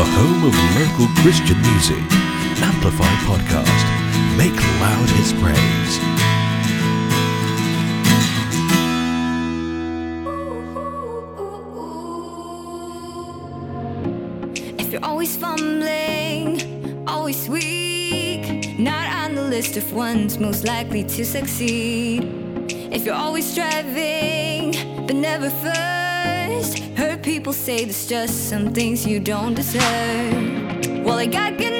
the home of local Christian music, Amplify Podcast. Make loud his praise. If you're always fumbling, always weak, not on the list of ones most likely to succeed. If you're always striving, but never first people say there's just some things you don't deserve. Well, I got good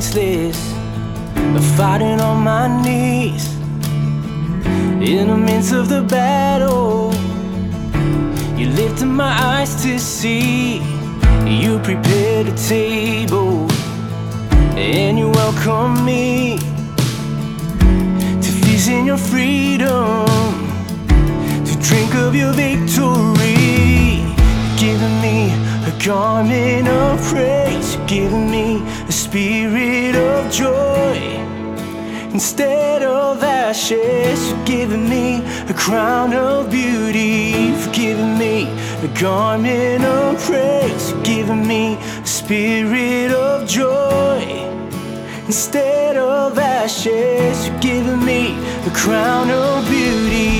defenseless, fighting on my knees. In the midst of the battle, you lifted my eyes to see. You prepared a table, and you welcomed me to feast in your freedom, to drink of your victory, giving me a garment of praise, giving me a spirit of joy instead of ashes. You've given me a crown of beauty. You've given me a garment of praise. You've given me a spirit of joy instead of ashes. You've given me a crown of beauty.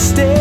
stay.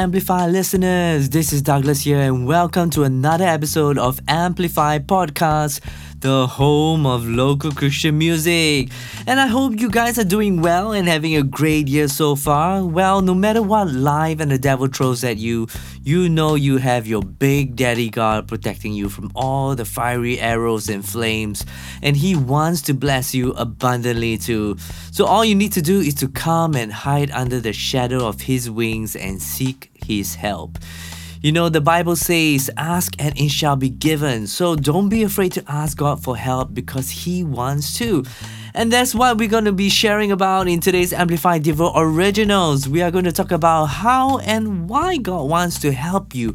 Amplify listeners. This is Douglas here, and welcome to another episode of Amplify Podcast, the home of local Christian music. And I hope you guys are doing well and having a great year so far. Well, no matter what life and the devil throws at you, you know you have your big daddy God protecting you from all the fiery arrows and flames, and He wants to bless you abundantly too. So, all you need to do is to come and hide under the shadow of His wings and seek His help. You know, the Bible says, Ask and it shall be given. So don't be afraid to ask God for help because He wants to. And that's what we're going to be sharing about in today's Amplified Devo Originals. We are going to talk about how and why God wants to help you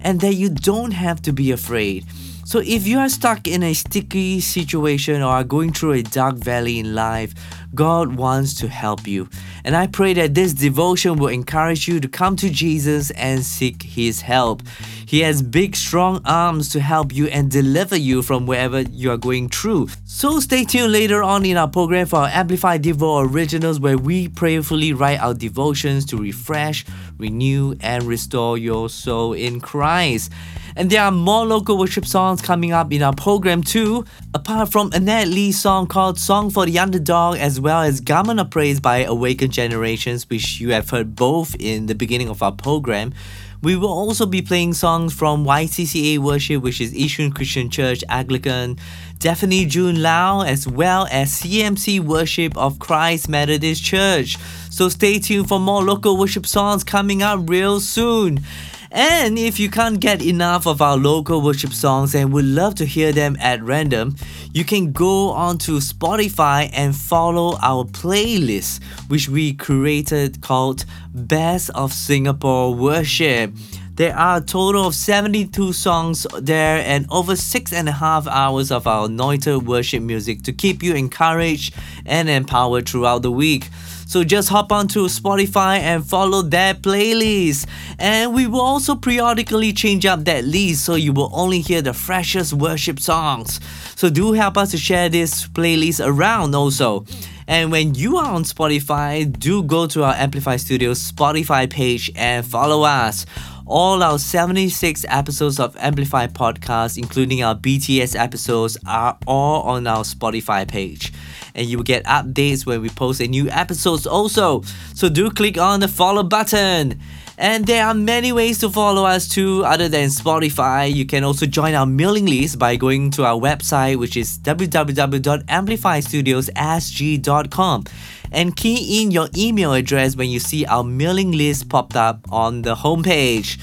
and that you don't have to be afraid. So, if you are stuck in a sticky situation or are going through a dark valley in life, God wants to help you. And I pray that this devotion will encourage you to come to Jesus and seek His help. He has big, strong arms to help you and deliver you from wherever you are going through. So, stay tuned later on in our program for our Amplify Devo Originals, where we prayerfully write our devotions to refresh, renew, and restore your soul in Christ. And there are more local worship songs coming up in our program too, apart from Annette Lee's song called Song for the Underdog, as well as Garment of Praise by Awakened Generations, which you have heard both in the beginning of our program. We will also be playing songs from YCCA Worship, which is Yishun Christian Church Anglican, Daphne June Lau, as well as CMC Worship of Christ Methodist Church. So stay tuned for more local worship songs coming up real soon. And if you can't get enough of our local worship songs and would love to hear them at random, you can go on to Spotify and follow our playlist, which we created called Best of Singapore Worship. There are a total of 72 songs there and over six and a half hours of our anointed worship music to keep you encouraged and empowered throughout the week. So just hop onto Spotify and follow that playlist. And we will also periodically change up that list so you will only hear the freshest worship songs. So do help us to share this playlist around also. And when you are on Spotify, do go to our Amplify Studios Spotify page and follow us. All our 76 episodes of Amplify podcast, including our BTS episodes, are all on our Spotify page. And you will get updates when we post a new episodes also. So do click on the follow button. And there are many ways to follow us too, other than Spotify. You can also join our mailing list by going to our website, which is www.amplifystudiossg.com and key in your email address when you see our mailing list popped up on the homepage.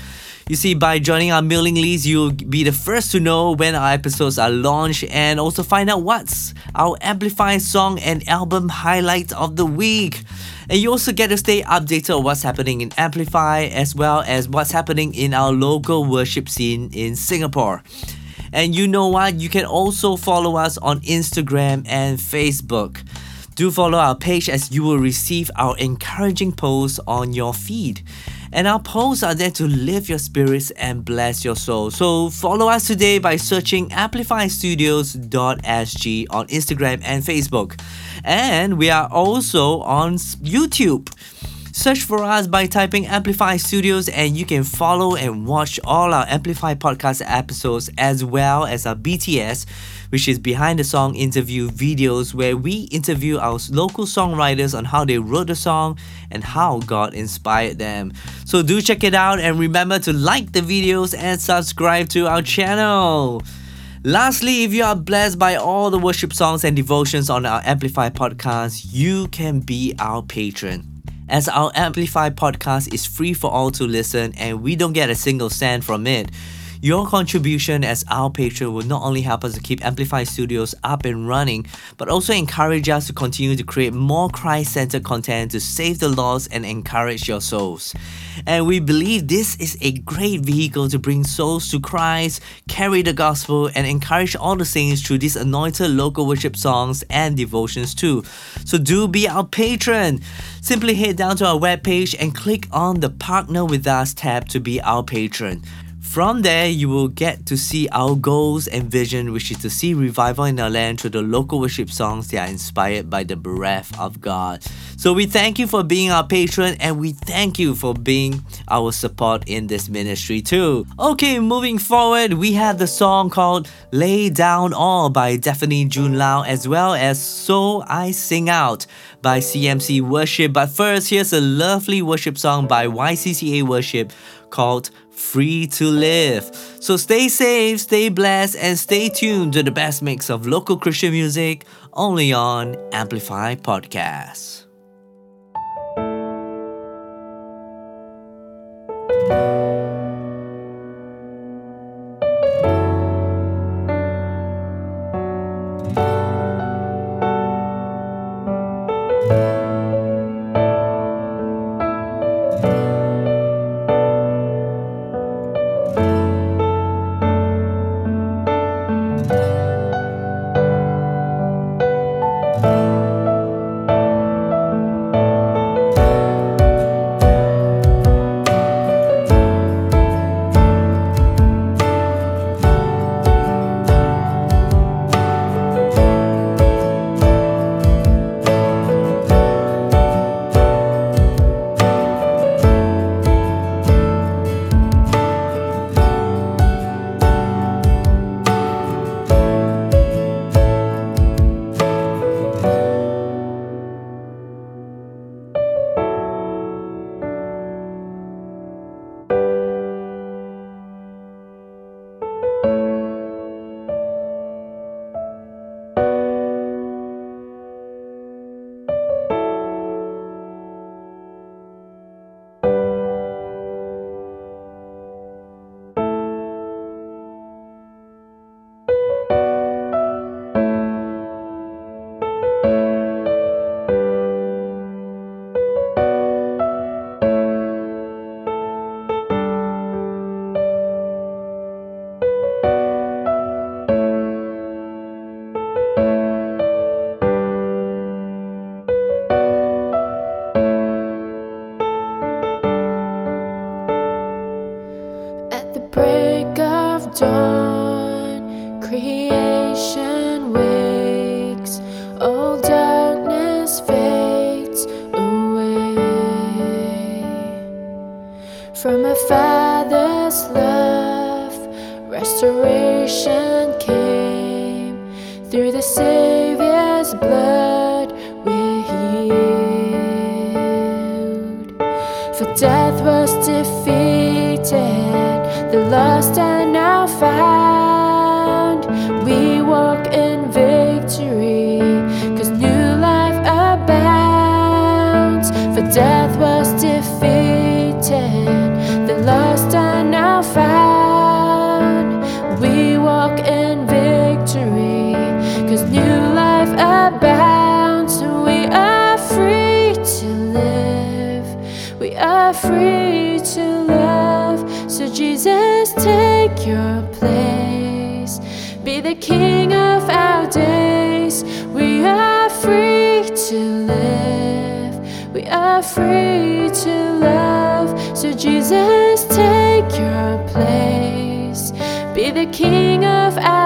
You see, by joining our mailing list, you'll be the first to know when our episodes are launched and also find out what's our Amplify song and album highlights of the week. And you also get to stay updated on what's happening in Amplify as well as what's happening in our local worship scene in Singapore. And you know what? You can also follow us on Instagram and Facebook. Do follow our page as you will receive our encouraging posts on your feed. And our posts are there to lift your spirits and bless your soul. So follow us today by searching amplifystudios.sg on Instagram and Facebook. And we are also on YouTube. Search for us by typing Amplify Studios, and you can follow and watch all our Amplify podcast episodes as well as our BTS, which is behind the song interview videos, where we interview our local songwriters on how they wrote the song and how God inspired them. So do check it out, and remember to like the videos and subscribe to our channel. Lastly, if you are blessed by all the worship songs and devotions on our Amplify podcast, you can be our patron. as our Amplify podcast is free for all to listen and we don't get a single cent from it. Your contribution as our patron will not only help us to keep Amplify Studios up and running, but also encourage us to continue to create more Christ centered content to save the lost and encourage your souls. And we believe this is a great vehicle to bring souls to Christ, carry the gospel, and encourage all the saints through these anointed local worship songs and devotions too. So do be our patron. Simply head down to our webpage and click on the Partner with Us tab to be our patron. From there, you will get to see our goals and vision, which is to see revival in our land through the local worship songs that are inspired by the breath of God. So we thank you for being our patron and we thank you for being our support in this ministry too. Okay, moving forward, we have the song called Lay Down All by Daphne June Lau as well as So I Sing Out by CMC Worship. But first, here's a lovely worship song by YCCA Worship called Free to Live. So stay safe, stay blessed, and stay tuned to the best mix of local Christian music only on Amplify Podcasts. Father's love, restoration came through the Savior's free to love. So, Jesus, take your place. Be the King of our days. We are free to live. We are free to love. So, Jesus, take your place. Be the King of our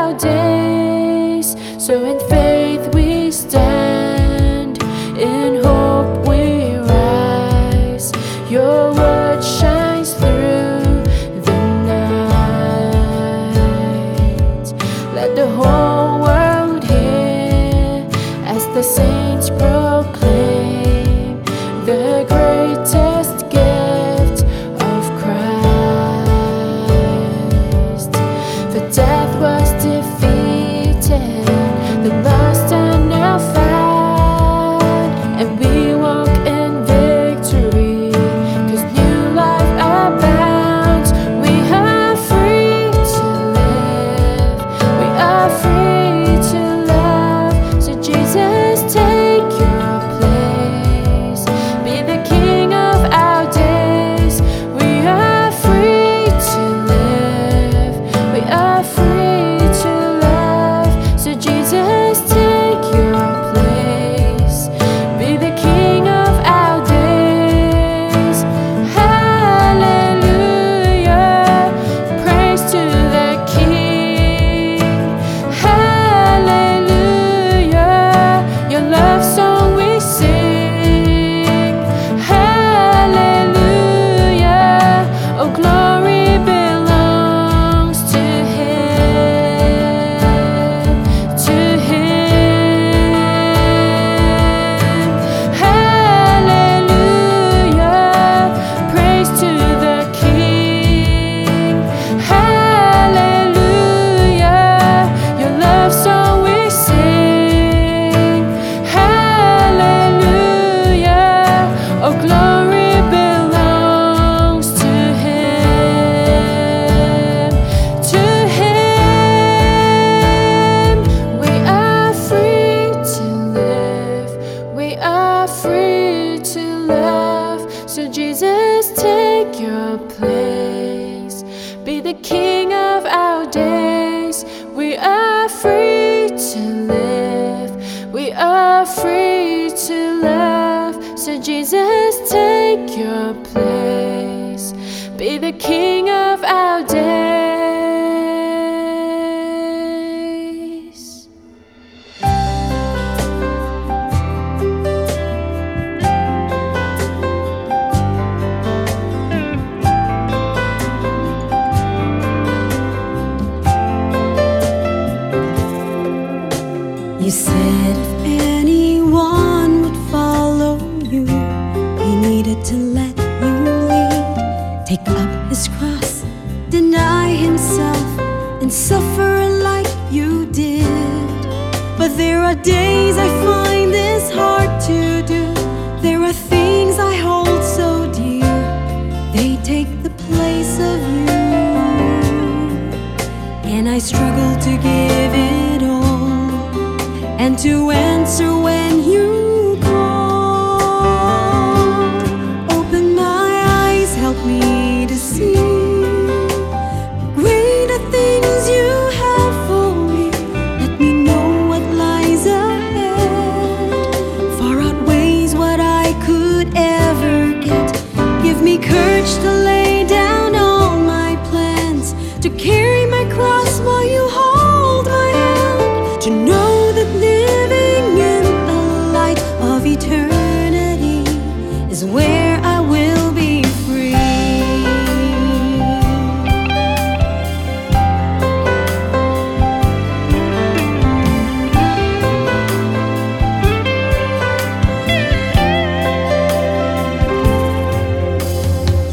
to answer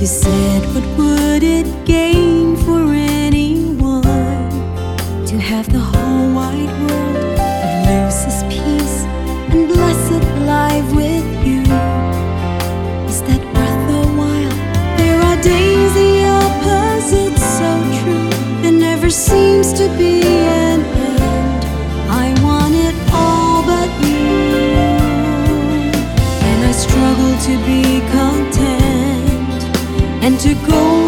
You said, What would it gain for anyone to have the whole wide world of his peace and blessed life with you? Is that worth a while? There are days the opposite's so true. There never seems to be and to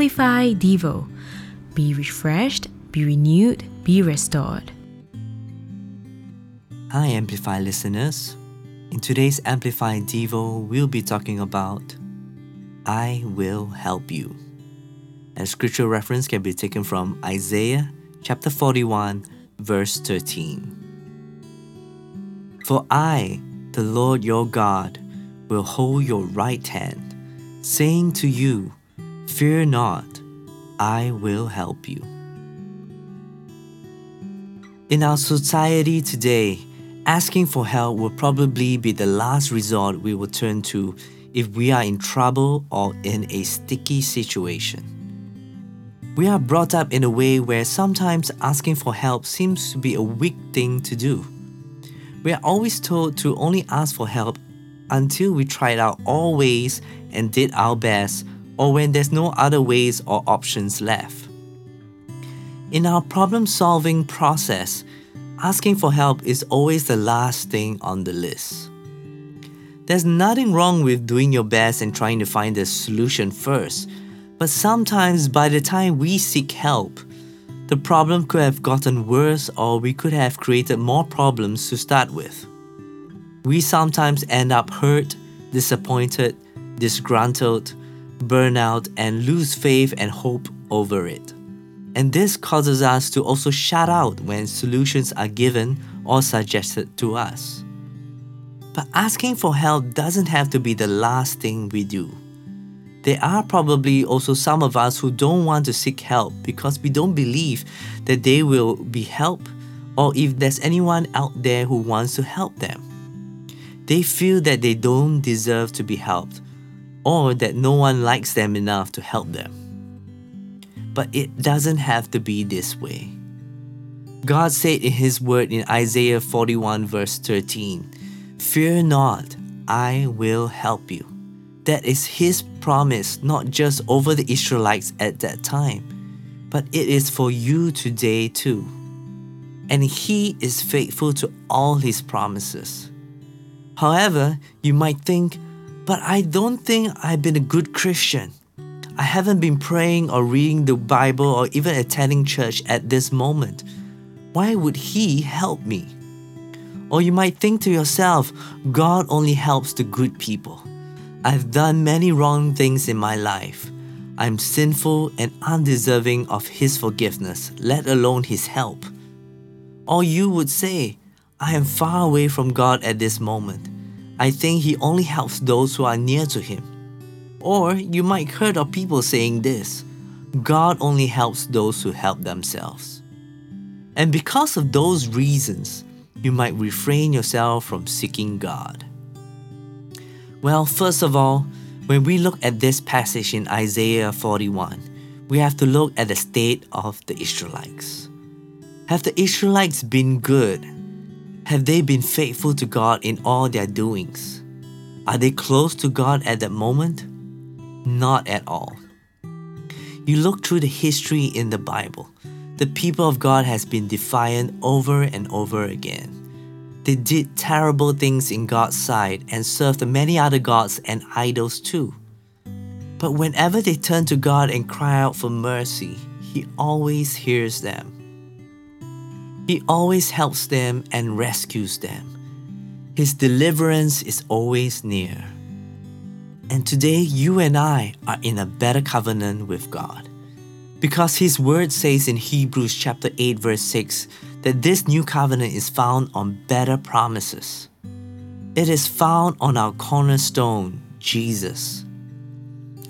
Amplify Devo. Be refreshed, be renewed, be restored. Hi, Amplify listeners. In today's Amplify Devo, we'll be talking about I Will Help You. And scripture reference can be taken from Isaiah chapter 41, verse 13. For I, the Lord your God, will hold your right hand, saying to you, Fear not, I will help you. In our society today, asking for help will probably be the last resort we will turn to if we are in trouble or in a sticky situation. We are brought up in a way where sometimes asking for help seems to be a weak thing to do. We are always told to only ask for help until we tried out all ways and did our best, or when there's no other ways or options left. In our problem solving process, asking for help is always the last thing on the list. There's nothing wrong with doing your best and trying to find a solution first, but sometimes by the time we seek help, the problem could have gotten worse or we could have created more problems to start with. We sometimes end up hurt, disappointed, disgruntled, burnout, and lose faith and hope over it. And this causes us to also shut out when solutions are given or suggested to us. But asking for help doesn't have to be the last thing we do. There are probably also some of us who don't want to seek help because we don't believe that they will be helped or if there's anyone out there who wants to help them. They feel that they don't deserve to be helped or that no one likes them enough to help them. But it doesn't have to be this way. God said in His word in Isaiah 41, verse 13, Fear not, I will help you. That is His promise, not just over the Israelites at that time, but it is for you today too. And He is faithful to all His promises. However, you might think, but I don't think I've been a good Christian. I haven't been praying or reading the Bible or even attending church at this moment. Why would He help me? Or you might think to yourself, God only helps the good people. I've done many wrong things in my life. I'm sinful and undeserving of His forgiveness, let alone His help. Or you would say, I am far away from God at this moment. I think He only helps those who are near to Him. Or you might heard of people saying this God only helps those who help themselves. And because of those reasons, you might refrain yourself from seeking God. Well, first of all, when we look at this passage in Isaiah 41, we have to look at the state of the Israelites. Have the Israelites been good? Have they been faithful to God in all their doings? Are they close to God at that moment? Not at all. You look through the history in the Bible, the people of God has been defiant over and over again. They did terrible things in God's sight and served many other gods and idols too. But whenever they turn to God and cry out for mercy, He always hears them. He always helps them and rescues them. His deliverance is always near. And today, you and I are in a better covenant with God. Because His word says in Hebrews chapter 8, verse 6, that this new covenant is found on better promises. It is found on our cornerstone, Jesus.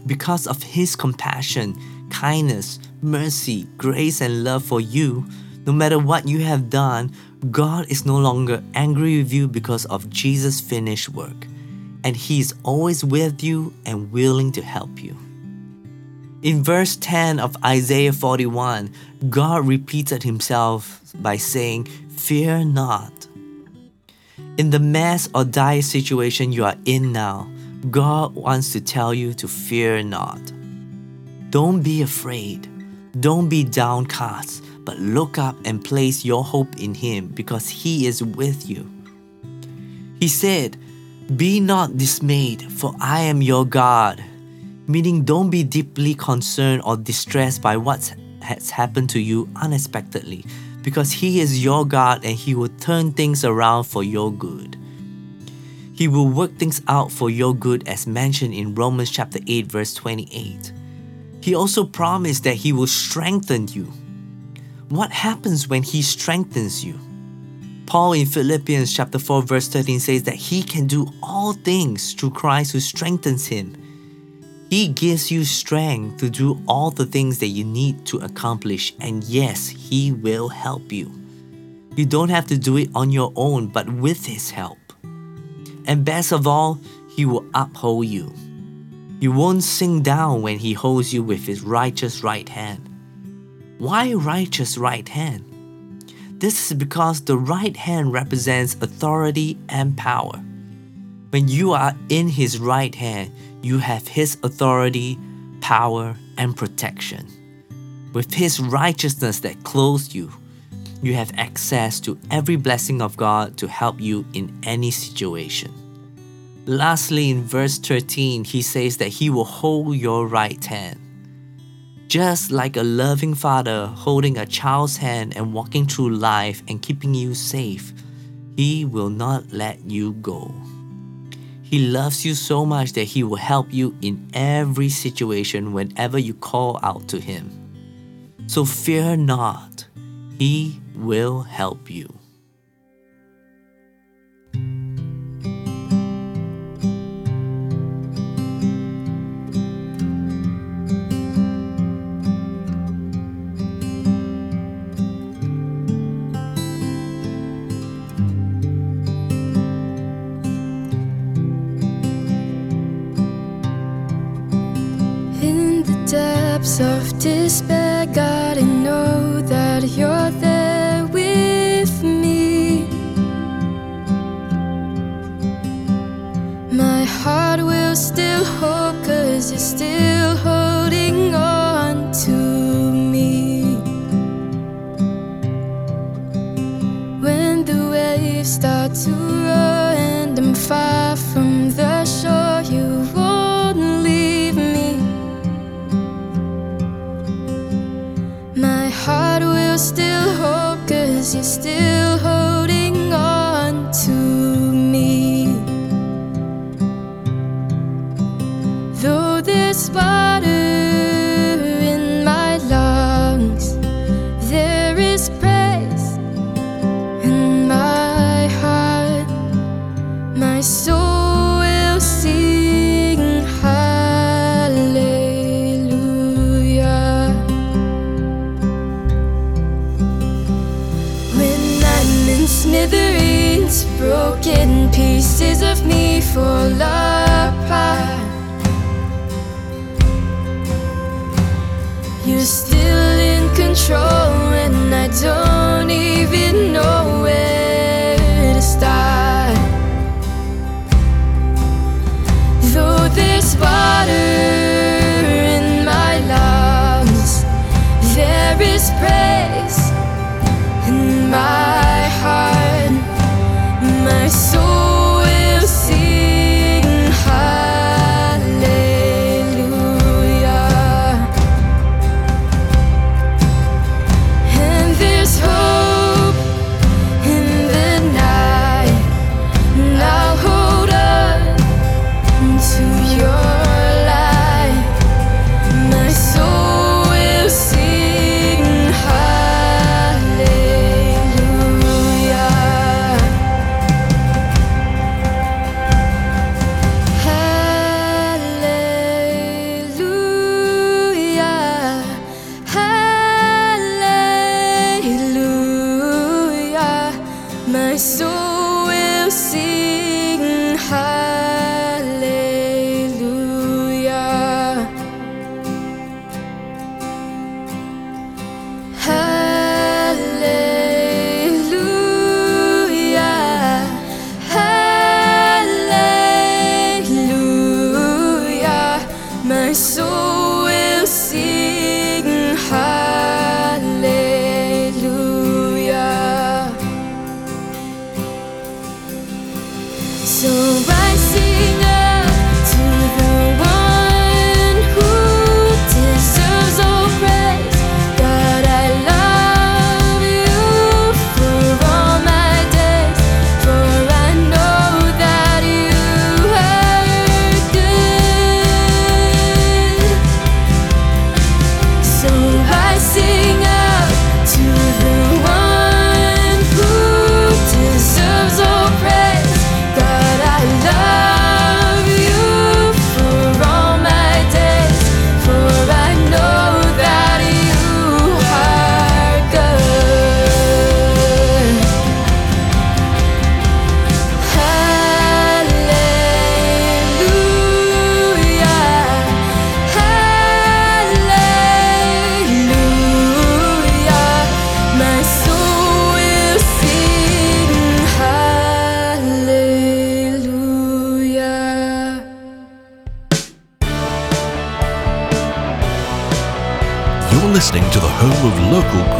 Because of His compassion, kindness, mercy, grace, and love for you, no matter what you have done, God is no longer angry with you because of Jesus' finished work, and He is always with you and willing to help you. In verse 10 of Isaiah 41, God repeated himself by saying, Fear not. In the mess or dire situation you are in now, God wants to tell you to fear not. Don't be afraid. Don't be downcast, but look up and place your hope in Him because He is with you. He said, Be not dismayed, for I am your God meaning don't be deeply concerned or distressed by what has happened to you unexpectedly, because He is your God and He will turn things around for your good. He will work things out for your good as mentioned in Romans chapter 8 verse 28. He also promised that he will strengthen you. What happens when he strengthens you? Paul in Philippians chapter 4 verse 13 says that he can do all things through Christ who strengthens him. He gives you strength to do all the things that you need to accomplish, and yes, He will help you. You don't have to do it on your own, but with His help. And best of all, He will uphold you. You won't sink down when He holds you with His righteous right hand. Why righteous right hand? This is because the right hand represents authority and power. When you are in His right hand, you have His authority, power, and protection. With His righteousness that clothes you, you have access to every blessing of God to help you in any situation. Lastly, in verse 13, he says that he will hold your right hand. Just like a loving father holding a child's hand and walking through life and keeping you safe, he will not let you go. He loves you so much that he will help you in every situation whenever you call out to him. So fear not, he will help you. Of despair, God, I know that you're there with me. My heart will still hope, cause you're still fall apart. You're still in control, and I don't even know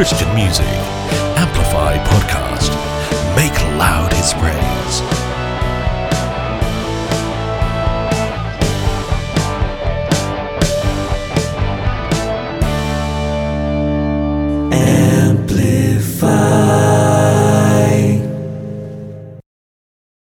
listening to